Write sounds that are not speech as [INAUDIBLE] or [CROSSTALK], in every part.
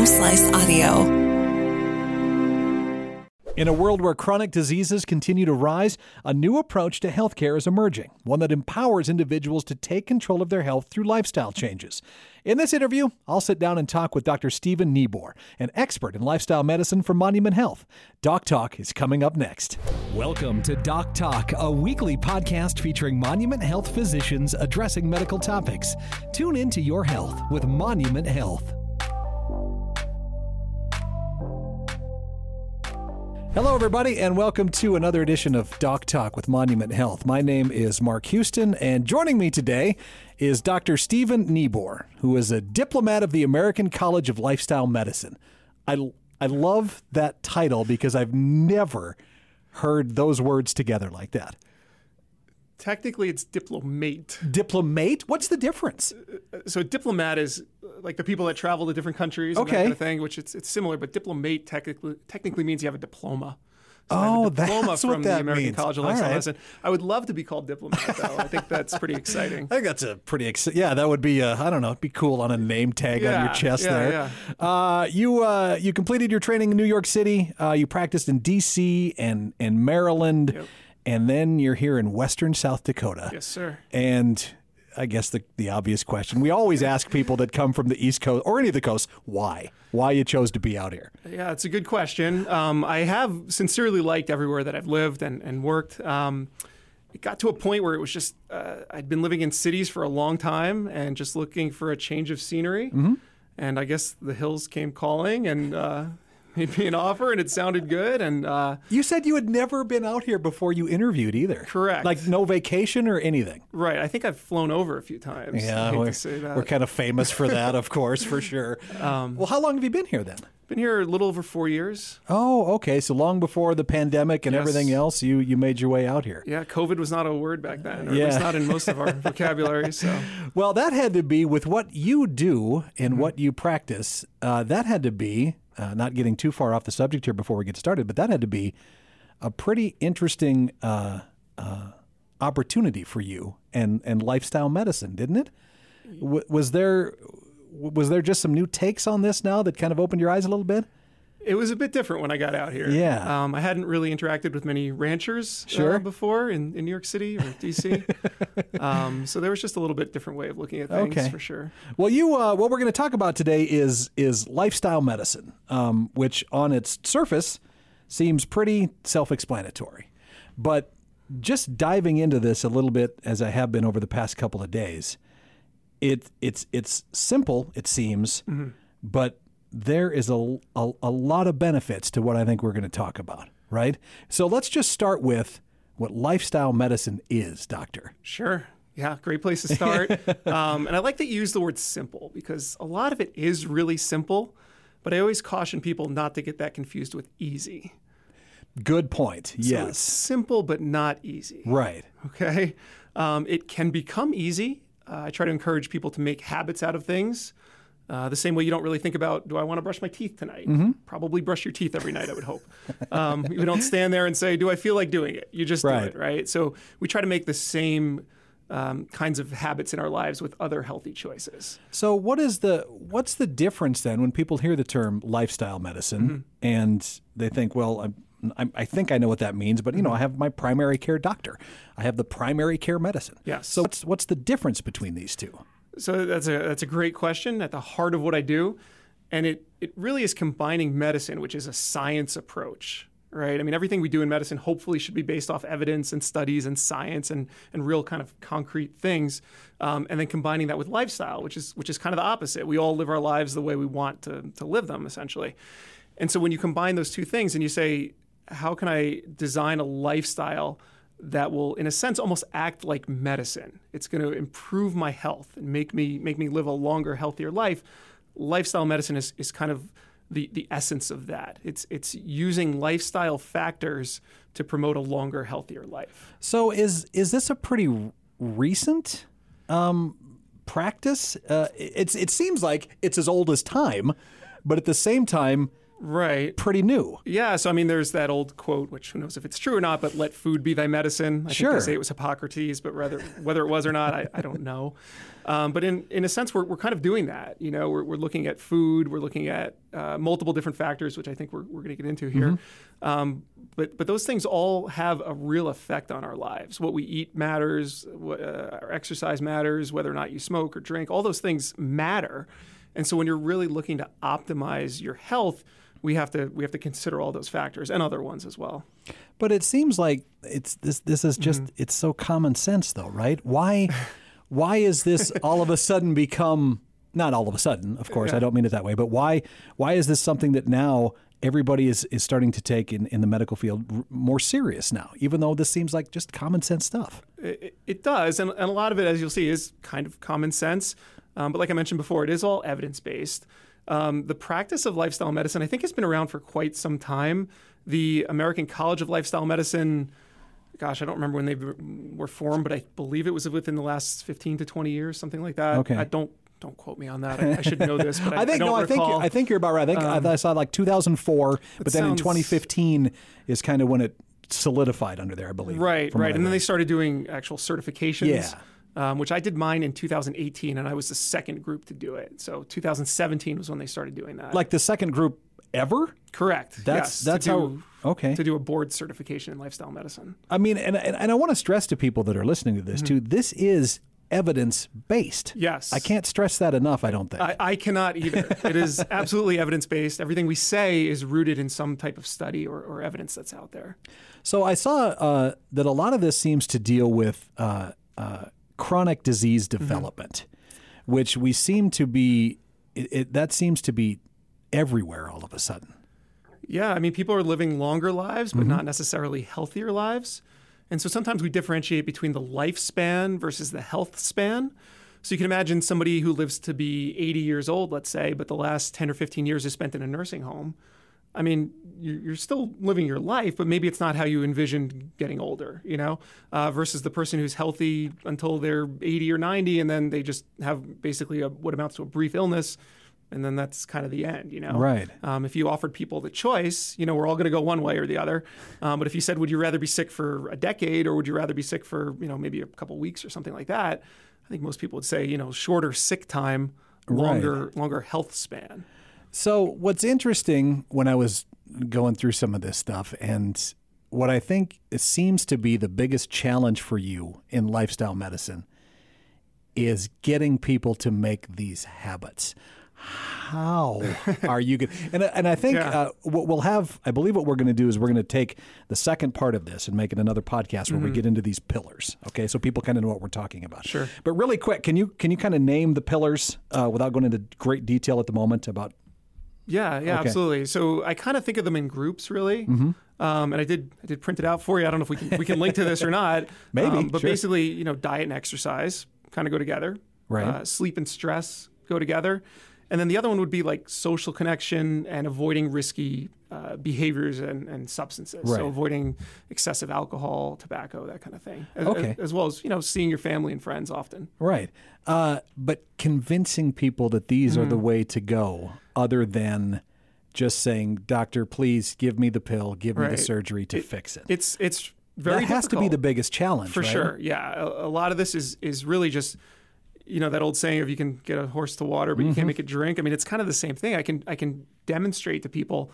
Home Slice Audio. In a world where chronic diseases continue to rise, a new approach to healthcare is emerging, one that empowers individuals to take control of their health through lifestyle changes. In this interview, I'll sit down and talk with Dr. Stephen Neabore, an expert in lifestyle medicine from Monument Health. Doc Talk is coming up next. Welcome to Doc Talk, a weekly podcast featuring Monument Health physicians addressing medical topics. Tune into your health with Monument Health. Hello, everybody, and welcome to another edition of Doc Talk with Monument Health. My name is Mark Houston, and joining me today is Dr. Stephen Neabore, who is a diplomat of the American College of Lifestyle Medicine. I, I love that title because I've never heard those words together like that. Technically, it's diplomate. Diplomate? What's the difference? So, diplomat is uh, like the people that travel to different countries, and Okay. that kind of thing. Which it's, it's similar, but diplomate technically technically means you have a diploma. So Oh, that's from what the that American means. College of All right. I would love to be called diplomat, though. I think that's pretty exciting. [LAUGHS] I think that's a pretty exciting. yeah. That would be uh, I don't know. It'd be cool on a name tag on your chest yeah, there. Uh, you uh, you completed your training in New York City. Uh, you practiced in D.C. and and Maryland, Yep. And then you're here in Western South Dakota. Yes, sir. And I guess the the obvious question we always ask people that come from the East Coast or any of the coasts why why you chose to be out here. Yeah, it's a good question. Um, I have sincerely liked everywhere that I've lived and, and worked. Um, it got to a point where it was just, uh, I'd been living in cities for a long time and just looking for a change of scenery. And I guess the hills came calling and uh, made me an offer, and it sounded good. And uh, You said you had never been out here before you interviewed either. Correct. Like no vacation or anything. right, I think I've flown over a few times. Yeah, we're, to say that. we're kind of famous for [LAUGHS] that, of course, for sure. well, how long have you been here then? Been here a little over four years. Oh, okay. So long before the pandemic and Yes. everything else, you you made your way out here. Yeah, COVID was not a word back then, or Yeah. at least not in most of our [LAUGHS] vocabulary. So. Well, that had to be with what you do and Mm-hmm. what you practice. Uh, that had to be uh, not getting too far off the subject here before we get started, but that had to be a pretty interesting uh, uh, opportunity for you and and lifestyle medicine, didn't it? W- was there was there just some new takes on this now that kind of opened your eyes a little bit? It was a bit different when I got out here. Yeah. Um, I hadn't really interacted with many ranchers Sure. uh, before in, in New York City or [LAUGHS] DC. um, so there was just a little bit different way of looking at things Okay. for sure. Well, you uh, what we're going to talk about today is is lifestyle medicine, um, which on its surface seems pretty self-explanatory, but just diving into this a little bit as I have been over the past couple of days, it it's it's simple it seems, but there is a, a a lot of benefits to what I think we're going to talk about, right? So let's just start with what lifestyle medicine is, doctor. Sure. Yeah, great place to start. [LAUGHS] um, and I like that you use the word simple because a lot of it is really simple, but I always caution people not to get that confused with easy. Good point. So yes. simple, but not easy. Right. Okay. Um, it can become easy. Uh, I try to encourage people to make habits out of things. Uh, the same way you don't really think about, do I want to brush my teeth tonight? Probably brush your teeth every night, I would hope. [LAUGHS] Um, you don't stand there and say, do I feel like doing it? You just Right. do it, right? So we try to make the same um, kinds of habits in our lives with other healthy choices. So what is the what's the difference then when people hear the term lifestyle medicine Mm-hmm. and they think, well, I'm, I'm, think I know what that means, but you Mm-hmm. know, I have my primary care doctor, I have the primary care medicine. Yes. So what's what's the difference between these two? So that's a that's a great question at the heart of what I do, and it it really is combining medicine, which is a science approach, right? I mean, everything we do in medicine hopefully should be based off evidence and studies and science and and real kind of concrete things, um, and then combining that with lifestyle, which is which is kind of the opposite. We all live our lives the way we want to to live them, essentially. And so when you combine those two things and you say, how can I design a lifestyle that will, in a sense, almost act like medicine? It's going to improve my health and make me make me live a longer, healthier life. Lifestyle medicine is, is kind of the, the essence of that. It's it's using lifestyle factors to promote a longer, healthier life. So is is this a pretty recent um, practice? Uh, it's it seems like it's as old as time, but at the same time, Right. pretty new. Yeah, so I mean, there's that old quote, which who knows if it's true or not, but let food be thy medicine. I Sure. think they say it was Hippocrates, but whether whether it was or not, I, I don't know. Um, but in, in a sense, we're, we're kind of doing that. You know, we're, we're looking at food, we're looking at uh, multiple different factors, which I think we're, we're going to get into here. Um, but but those things all have a real effect on our lives. What we eat matters, what, uh, our exercise matters, whether or not you smoke or drink, all those things matter. And so when you're really looking to optimize your health, we have to we have to consider all those factors and other ones as well. But it seems like it's this. This is just it's so common sense, though, right? Why, [LAUGHS] why is this all of a sudden become not all of a sudden? Of course, I don't mean it that way. But why, why is this something that now everybody is is starting to take in in the medical field r- more serious now? Even though this seems like just common sense stuff. It, it does, and, and a lot of it, as you'll see, is kind of common sense. Um, but like I mentioned before, it is all evidence based. Um, the practice of lifestyle medicine, I think, has been around for quite some time. The American College of Lifestyle Medicine, gosh, I don't remember when they were formed, but I believe it was within the last 15 to 20 years, something like that. Okay. I don't don't quote me on that. I, I should know this, but [LAUGHS] I, I think don't no, I think I think you're about right. I think I, I saw like 2004, but then in 2015 is kind of when it solidified under there, I believe. Right, right. And then they started doing actual certifications. Yeah. Um, which I did mine in 2018, and I was the second group to do it. So 2017 was when they started doing that. like the second group ever. correct. That's yes, that's to how. do, Okay. to do a board certification in lifestyle medicine. I mean, and, and, and I want to stress to people that are listening to this too, this is evidence based. Yes. I can't stress that enough, I don't think. I, I cannot either. it is [LAUGHS] absolutely evidence based. Everything we say is rooted in some type of study or, or evidence that's out there. so I saw uh, that a lot of this seems to deal with uh, uh, chronic disease mm-hmm. development, which we seem to be, it, it, that seems to be everywhere all of a sudden. Yeah, I mean, people are living longer lives, but mm-hmm. not necessarily healthier lives. And so sometimes we differentiate between the lifespan versus the health span. So you can imagine somebody who lives to be 80 years old, let's say, but the last 10 or 15 years is spent in a nursing home. I mean, you're you're still living your life, but maybe it's not how you envisioned getting older, you know, uh, versus the person who's healthy until they're 80 or 90, and then they just have basically a, what amounts to a brief illness, and then that's kind of the end, you know. Right. Um, if you offered people the choice, you know, we're all going to go one way or the other. Um, but if you said, would you rather be sick for a decade or would you rather be sick for, you know, maybe a couple weeks or something like that? I think most people would say, you know, shorter sick time, longer, longer health span. So, what's interesting when I was going through some of this stuff, and what I think seems to be the biggest challenge for you in lifestyle medicine is getting people to make these habits. How [LAUGHS] are you going? And and I think Yeah. uh, what we'll have, I believe, what we're going to do is we're going to take the second part of this and make it another podcast where we get into these pillars. Okay, so people kind of know what we're talking about. Sure. But really quick, can you can you kind of name the pillars uh, without going into great detail at the moment about Yeah, yeah, Okay. absolutely. So I kind of think of them in groups, really. Mm-hmm. Um, and I did, I did print it out for you. I don't know if we can, we can link to this or not. [LAUGHS] Maybe, Um, but sure. basically, you know, diet and exercise kind of go together. Right. Uh, sleep and stress go together. And then the other one would be like social connection and avoiding risky uh, behaviors and, and substances. Right. So avoiding excessive alcohol, tobacco, that kind of thing. As, Okay. as, well as, you know, seeing your family and friends often. Right. Uh, but convincing people that these are the way to go, other than just saying, "Doctor, please give me the pill, give me the surgery to fix it." It's, it's very that has to be the biggest challenge, For right? sure, yeah. A, a lot of this is is really just, you know, that old saying of you can get a horse to water, but you Mm-hmm. can't make it drink. I mean, it's kind of the same thing. I can I can demonstrate to people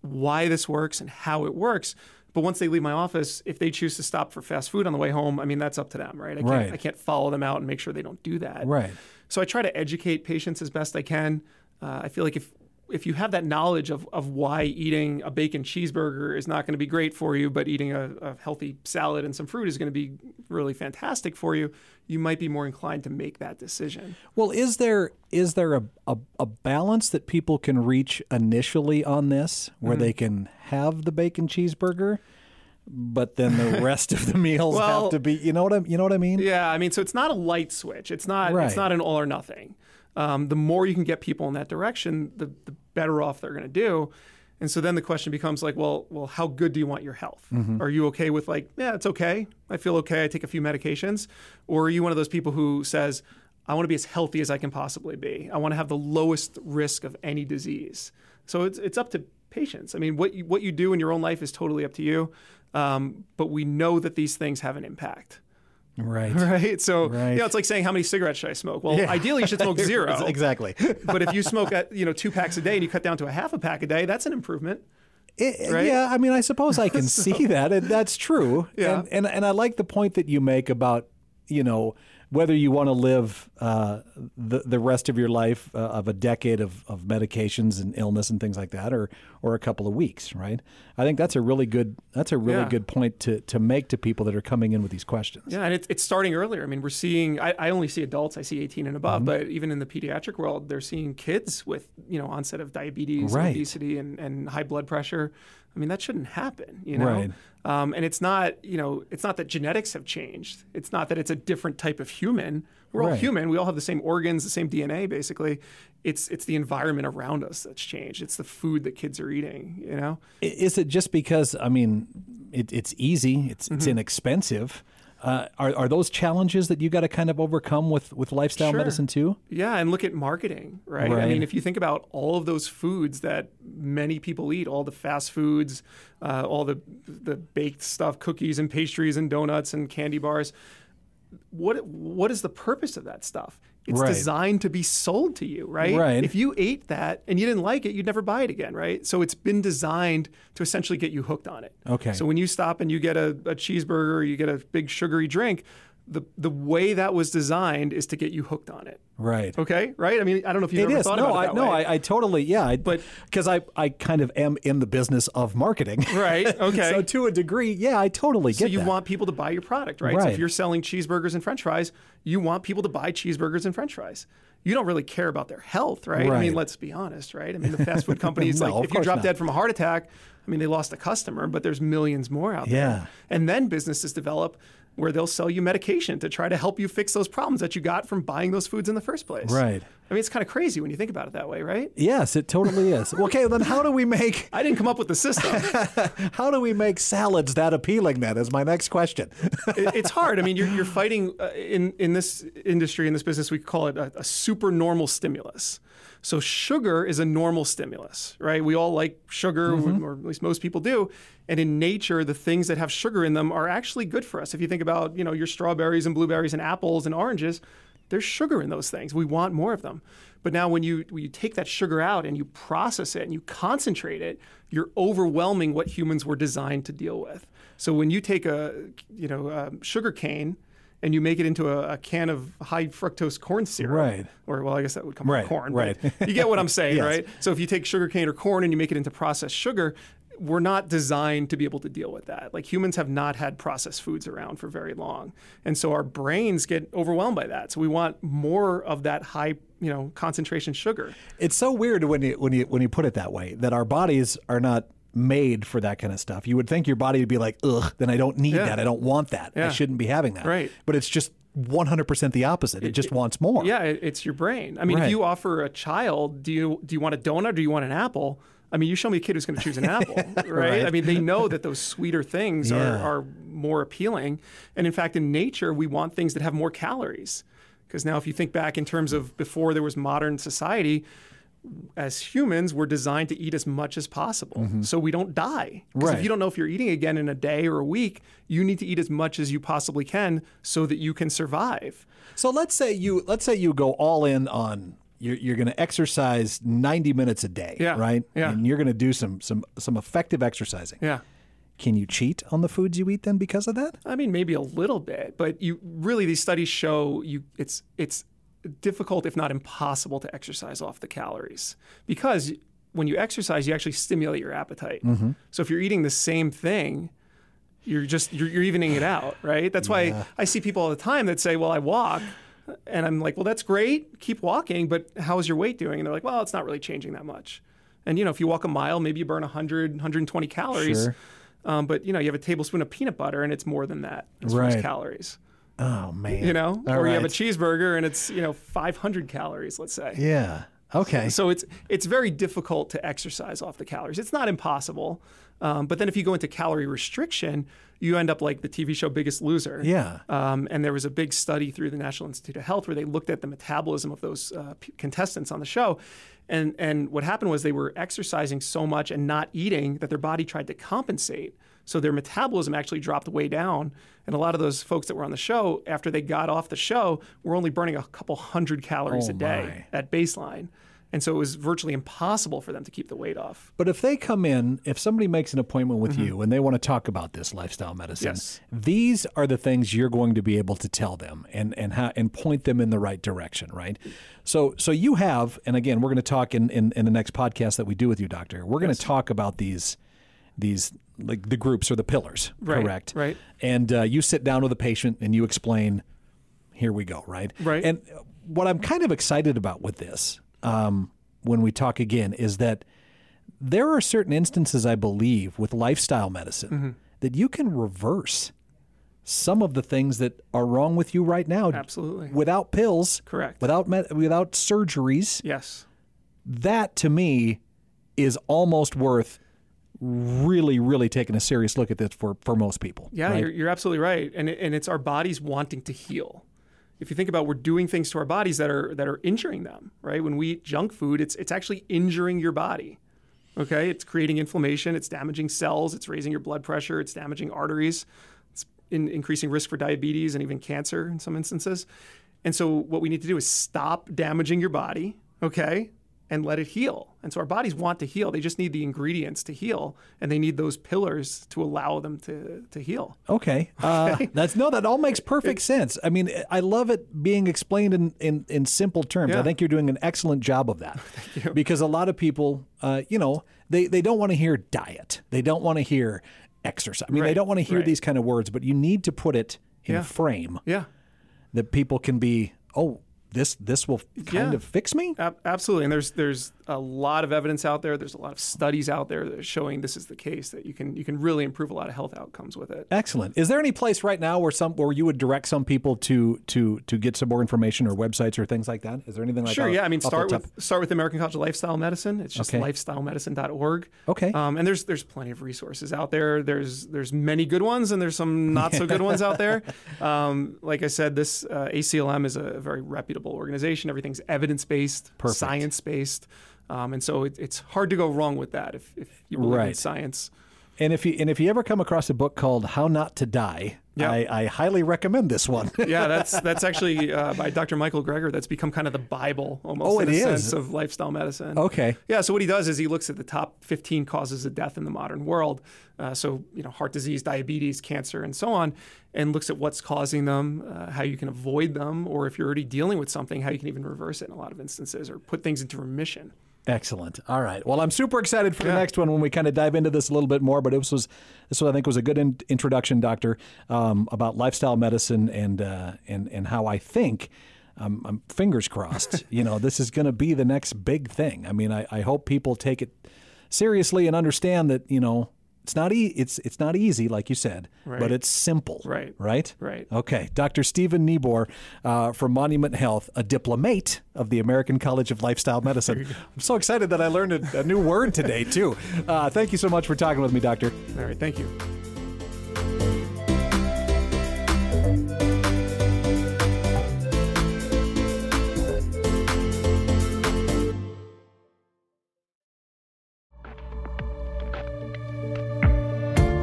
why this works and how it works. But once they leave my office, if they choose to stop for fast food on the way home, I mean, that's up to them, right? I can't, Right. I can't follow them out and make sure they don't do that. Right. So I try to educate patients as best I can. Uh, I feel like if if you have that knowledge of, of why eating a bacon cheeseburger is not going to be great for you, but eating a, a healthy salad and some fruit is going to be really fantastic for you, you might be more inclined to make that decision. Well, is there is there a, a, a balance that people can reach initially on this, where Mm-hmm. they can have the bacon cheeseburger, but then the [LAUGHS] rest of the meals Well- have to be, you know what I you know what I mean? Yeah, I mean, so it's not a light switch. It's not. Right. It's not an all or nothing. Um, the more you can get people in that direction, the, the better off they're going to do. And so then the question becomes like, well, well, how good do you want your health? Are you okay with like, yeah, it's okay. I feel okay. I take a few medications, or are you one of those people who says, I want to be as healthy as I can possibly be. I want to have the lowest risk of any disease. So it's it's up to patients. I mean, what you, what you do in your own life is totally up to you, um, but we know that these things have an impact. Right. [LAUGHS] Right. So, Right. you know, it's like saying, how many cigarettes should I smoke? Well, ideally, you should smoke [LAUGHS] zero. exactly. [LAUGHS] but if you smoke, at, you know, two packs a day and you cut down to a half a pack a day, that's an improvement. It- Right? Yeah, I mean, I suppose I can see that, and that's true. Yeah. and, and and I like the point that you make about you know whether you want to live uh, the the rest of your life uh, of a decade of, of medications and illness and things like that, or or a couple of weeks, right? I think that's a really good that's a really Yeah. good point to to make to people that are coming in with these questions. Yeah, and it's, it's starting earlier. I mean, we're seeing, I, I only see adults, I see 18 and above, Mm-hmm. but even in the pediatric world, they're seeing kids with, you know, onset of diabetes, Right. obesity, and, and high blood pressure. I mean, that shouldn't happen, you know? Right. Um, and it's not, you know, it's not that genetics have changed. It's not that it's a different type of human. We're all human. We all have the same organs, the same DNA, basically. It's it's the environment around us that's changed. It's the food that kids are eating, you know? Is it just because I mean it, it's easy, it's Mm-hmm. it's inexpensive? Uh, are are those challenges that you got to kind of overcome with with lifestyle Sure. medicine too? Yeah, and look at marketing, right? I mean, if you think about all of those foods that many people eat, all the fast foods, uh, all the the baked stuff, cookies and pastries and donuts and candy bars, what what is the purpose of that stuff? It's Right. designed to be sold to you, right? Right. If you ate that and you didn't like it, you'd never buy it again, right? So it's been designed to essentially get you hooked on it. Okay. So when you stop and you get a, a cheeseburger, or you get a big sugary drink, the the way that was designed is to get you hooked on it. Right. Okay, right? I mean, I don't know if you've It ever is. thought No, about it I that no. I, I totally yeah. I, But- because I I kind of am in the business of marketing. [LAUGHS] Right, [LAUGHS] okay. so to a degree, yeah, I totally get. so you that. want people to buy your product, right? So if you're selling cheeseburgers and French fries, you want people to buy cheeseburgers and French fries. You don't really care about their health, right? I mean, let's be honest, right? I mean, the fast food [LAUGHS] companies, No, like if you drop not. dead from a heart attack, I mean, they lost a customer, but there's millions more out Yeah. there. And then businesses develop where they'll sell you medication to try to help you fix those problems that you got from buying those foods in the first place. Right. I mean, it's kind of crazy when you think about it that way, right? Yes, it totally is. Okay, then how do we make [LAUGHS] I didn't come up with the system. [LAUGHS] how do we make salads that appealing? Then is my next question. [LAUGHS] it- it's hard. I mean, you're, you're fighting uh, in in this industry, in this business, we call it a, a super normal stimulus. So sugar is a normal stimulus, right? We all like sugar, or at least most people do. And in nature, the things that have sugar in them are actually good for us. If you think about, you know, your strawberries and blueberries and apples and oranges, there's sugar in those things. We want more of them. But now when you when you take that sugar out and you process it and you concentrate it, you're overwhelming what humans were designed to deal with. So when you take a you know a sugar cane and you make it into a, a can of high fructose corn syrup, Right. Or well, I guess that would come Right, from corn, right. You get what I'm [LAUGHS] saying, Yes. right? So if you take sugar cane or corn and you make it into processed sugar, we're not designed to be able to deal with that. Like humans have not had processed foods around for very long, and so our brains get overwhelmed by that. So we want more of that high, you know, concentration sugar. It's so weird when you when you when you put it that way that our bodies are not made for that kind of stuff. You would think your body would be like, ugh, then I don't need Yeah. that. I don't want that. I shouldn't be having that. Right. But it's just 100% the opposite. It, just wants more. Yeah, it- it's your brain. I mean, Right. if you offer a child, do you do you want a donut or do you want an apple? I mean, you show me a kid who's going to choose an apple, [LAUGHS] right? Right. I mean, they know that those sweeter things Yeah. are, are more appealing. And in fact, in nature, we want things that have more calories. Because now, if you think back in terms of before there was modern society, as humans, we're designed to eat as much as possible mm-hmm. so we don't die. Because Right. if you don't know if you're eating again in a day or a week, you need to eat as much as you possibly can so that you can survive. So let's say you let's say you go all in on you're, you're going to exercise 90 minutes a day, Yeah, right? yeah. And you're going to do some some some effective exercising. Yeah. Can you cheat on the foods you eat then because of that? I mean, maybe a little bit, but you really these studies show you it's it's difficult, if not impossible, to exercise off the calories because when you exercise, you actually stimulate your appetite. Mm-hmm. So if you're eating the same thing, you're just you're, you're evening it out, right? That's why I see people all the time that say, "Well, I walk." And I'm like, well, that's great. Keep walking, but how is your weight doing? And they're like, well, it's not really changing that much. And you know, if you walk a mile, maybe you burn 100, 120 calories. Sure. Um, but you know, you have a tablespoon of peanut butter, and it's more than that as far Right. as calories. Oh man. You know, All or you have a cheeseburger, and it's you know 500 calories, let's say. Yeah. Okay. So it's it's very difficult to exercise off the calories. It's not impossible, Um, but then if you go into calorie restriction, you end up like the TV show Biggest Loser. Yeah. Um, and there was a big study through the National Institute of Health where they looked at the metabolism of those uh, p- contestants on the show. And, and what happened was they were exercising so much and not eating that their body tried to compensate. So their metabolism actually dropped way down. And a lot of those folks that were on the show, after they got off the show, were only burning a couple hundred calories Oh, a day my. at baseline. And so it was virtually impossible for them to keep the weight off. But if they come in, if somebody makes an appointment with you and they want to talk about this lifestyle medicine, Mm-hmm. Yes. these are the things you're going to be able to tell them and and how and point them in the right direction, right? So so you have, and again, we're going to talk in, in, in the next podcast that we do with you, doctor. We're going to talk about these these like the groups or the pillars, Right, correct? right. And uh, you sit down with a patient and you explain. Here we go, right? Right. And what I'm kind of excited about with this, um, when we talk again, is that there are certain instances, I believe, with lifestyle medicine Mm-hmm. that you can reverse some of the things that are wrong with you right now Absolutely. without pills, Correct. without med- without surgeries. Yes. That to me is almost worth really, really taking a serious look at this for, for most people. Yeah, right? you're, you're absolutely right, and it, and it's our bodies wanting to heal. If you think about, we're doing things to our bodies that are that are injuring them. Right? When we eat junk food, it's it's actually injuring your body. Okay, it's creating inflammation, it's damaging cells, it's raising your blood pressure, it's damaging arteries, it's in, increasing risk for diabetes and even cancer in some instances. And so, what we need to do is stop damaging your body. Okay. And let it heal. And so our bodies want to heal. They just need the ingredients to heal, and they need those pillars to allow them to, to heal. Okay. [LAUGHS] Uh, that's no, that all makes perfect sense. I mean, I love it being explained in, in, in simple terms. I think you're doing an excellent job of that. [LAUGHS] Because a lot of people, uh, you know, they, they don't want to hear diet. They don't want to hear exercise. I mean, they don't want to hear right. these kind of words, but you need to put it in Yeah. frame Yeah. that people can be, oh, this this will kind Yeah. of fix me. Ab- Absolutely, and there's there's a lot of evidence out there. There's a lot of studies out there that are showing this is the case. That you can you can really improve a lot of health outcomes with it. Excellent. Is there any place right now where some where you would direct some people to to to get some more information or websites or things like that? Is there anything like Sure, that? Sure. Yeah. I mean, start top? with start with the American College of Lifestyle Medicine. It's just Okay. lifestylemedicine.org. Okay. Um, and there's there's plenty of resources out there. There's there's many good ones, and there's some not so good ones out there. [LAUGHS] Um, like I said, this uh, ACLM is a very reputable organization. Everything's evidence based, science based, um, and so it, it's hard to go wrong with that if, if you believe in Right. science. And if you and if you ever come across a book called How Not to Die, Yeah. I, I highly recommend this one. [LAUGHS] yeah, that's [LAUGHS] that's actually uh, by Dr. Michael Greger. That's become kind of the Bible almost Oh, in a is? sense of lifestyle medicine. okay. Yeah, so what he does is he looks at the top 15 causes of death in the modern world. Uh, so, you know, heart disease, diabetes, cancer, and so on, and looks at what's causing them, uh, how you can avoid them, or if you're already dealing with something, how you can even reverse it in a lot of instances or put things into remission. Excellent. All right. Well, I'm super excited for the next one when we kind of dive into this a little bit more. But this was this was I think was a good in- introduction, Doctor, um, about lifestyle medicine and uh, and and how I think. Um, I'm fingers crossed. [LAUGHS] you know, this is going to be the next big thing. I mean, I, I hope people take it seriously and understand that you know it's not e- it's it's not easy, like you said, right. but it's simple. Right. Right. Right. Okay, Dr. Stephen Neabore uh, from Monument Health, a diplomate of the American College of Lifestyle [LAUGHS] Medicine. I'm so excited that I learned a, a new word today, too. Uh, thank you so much for talking with me, Doctor. All right, thank you.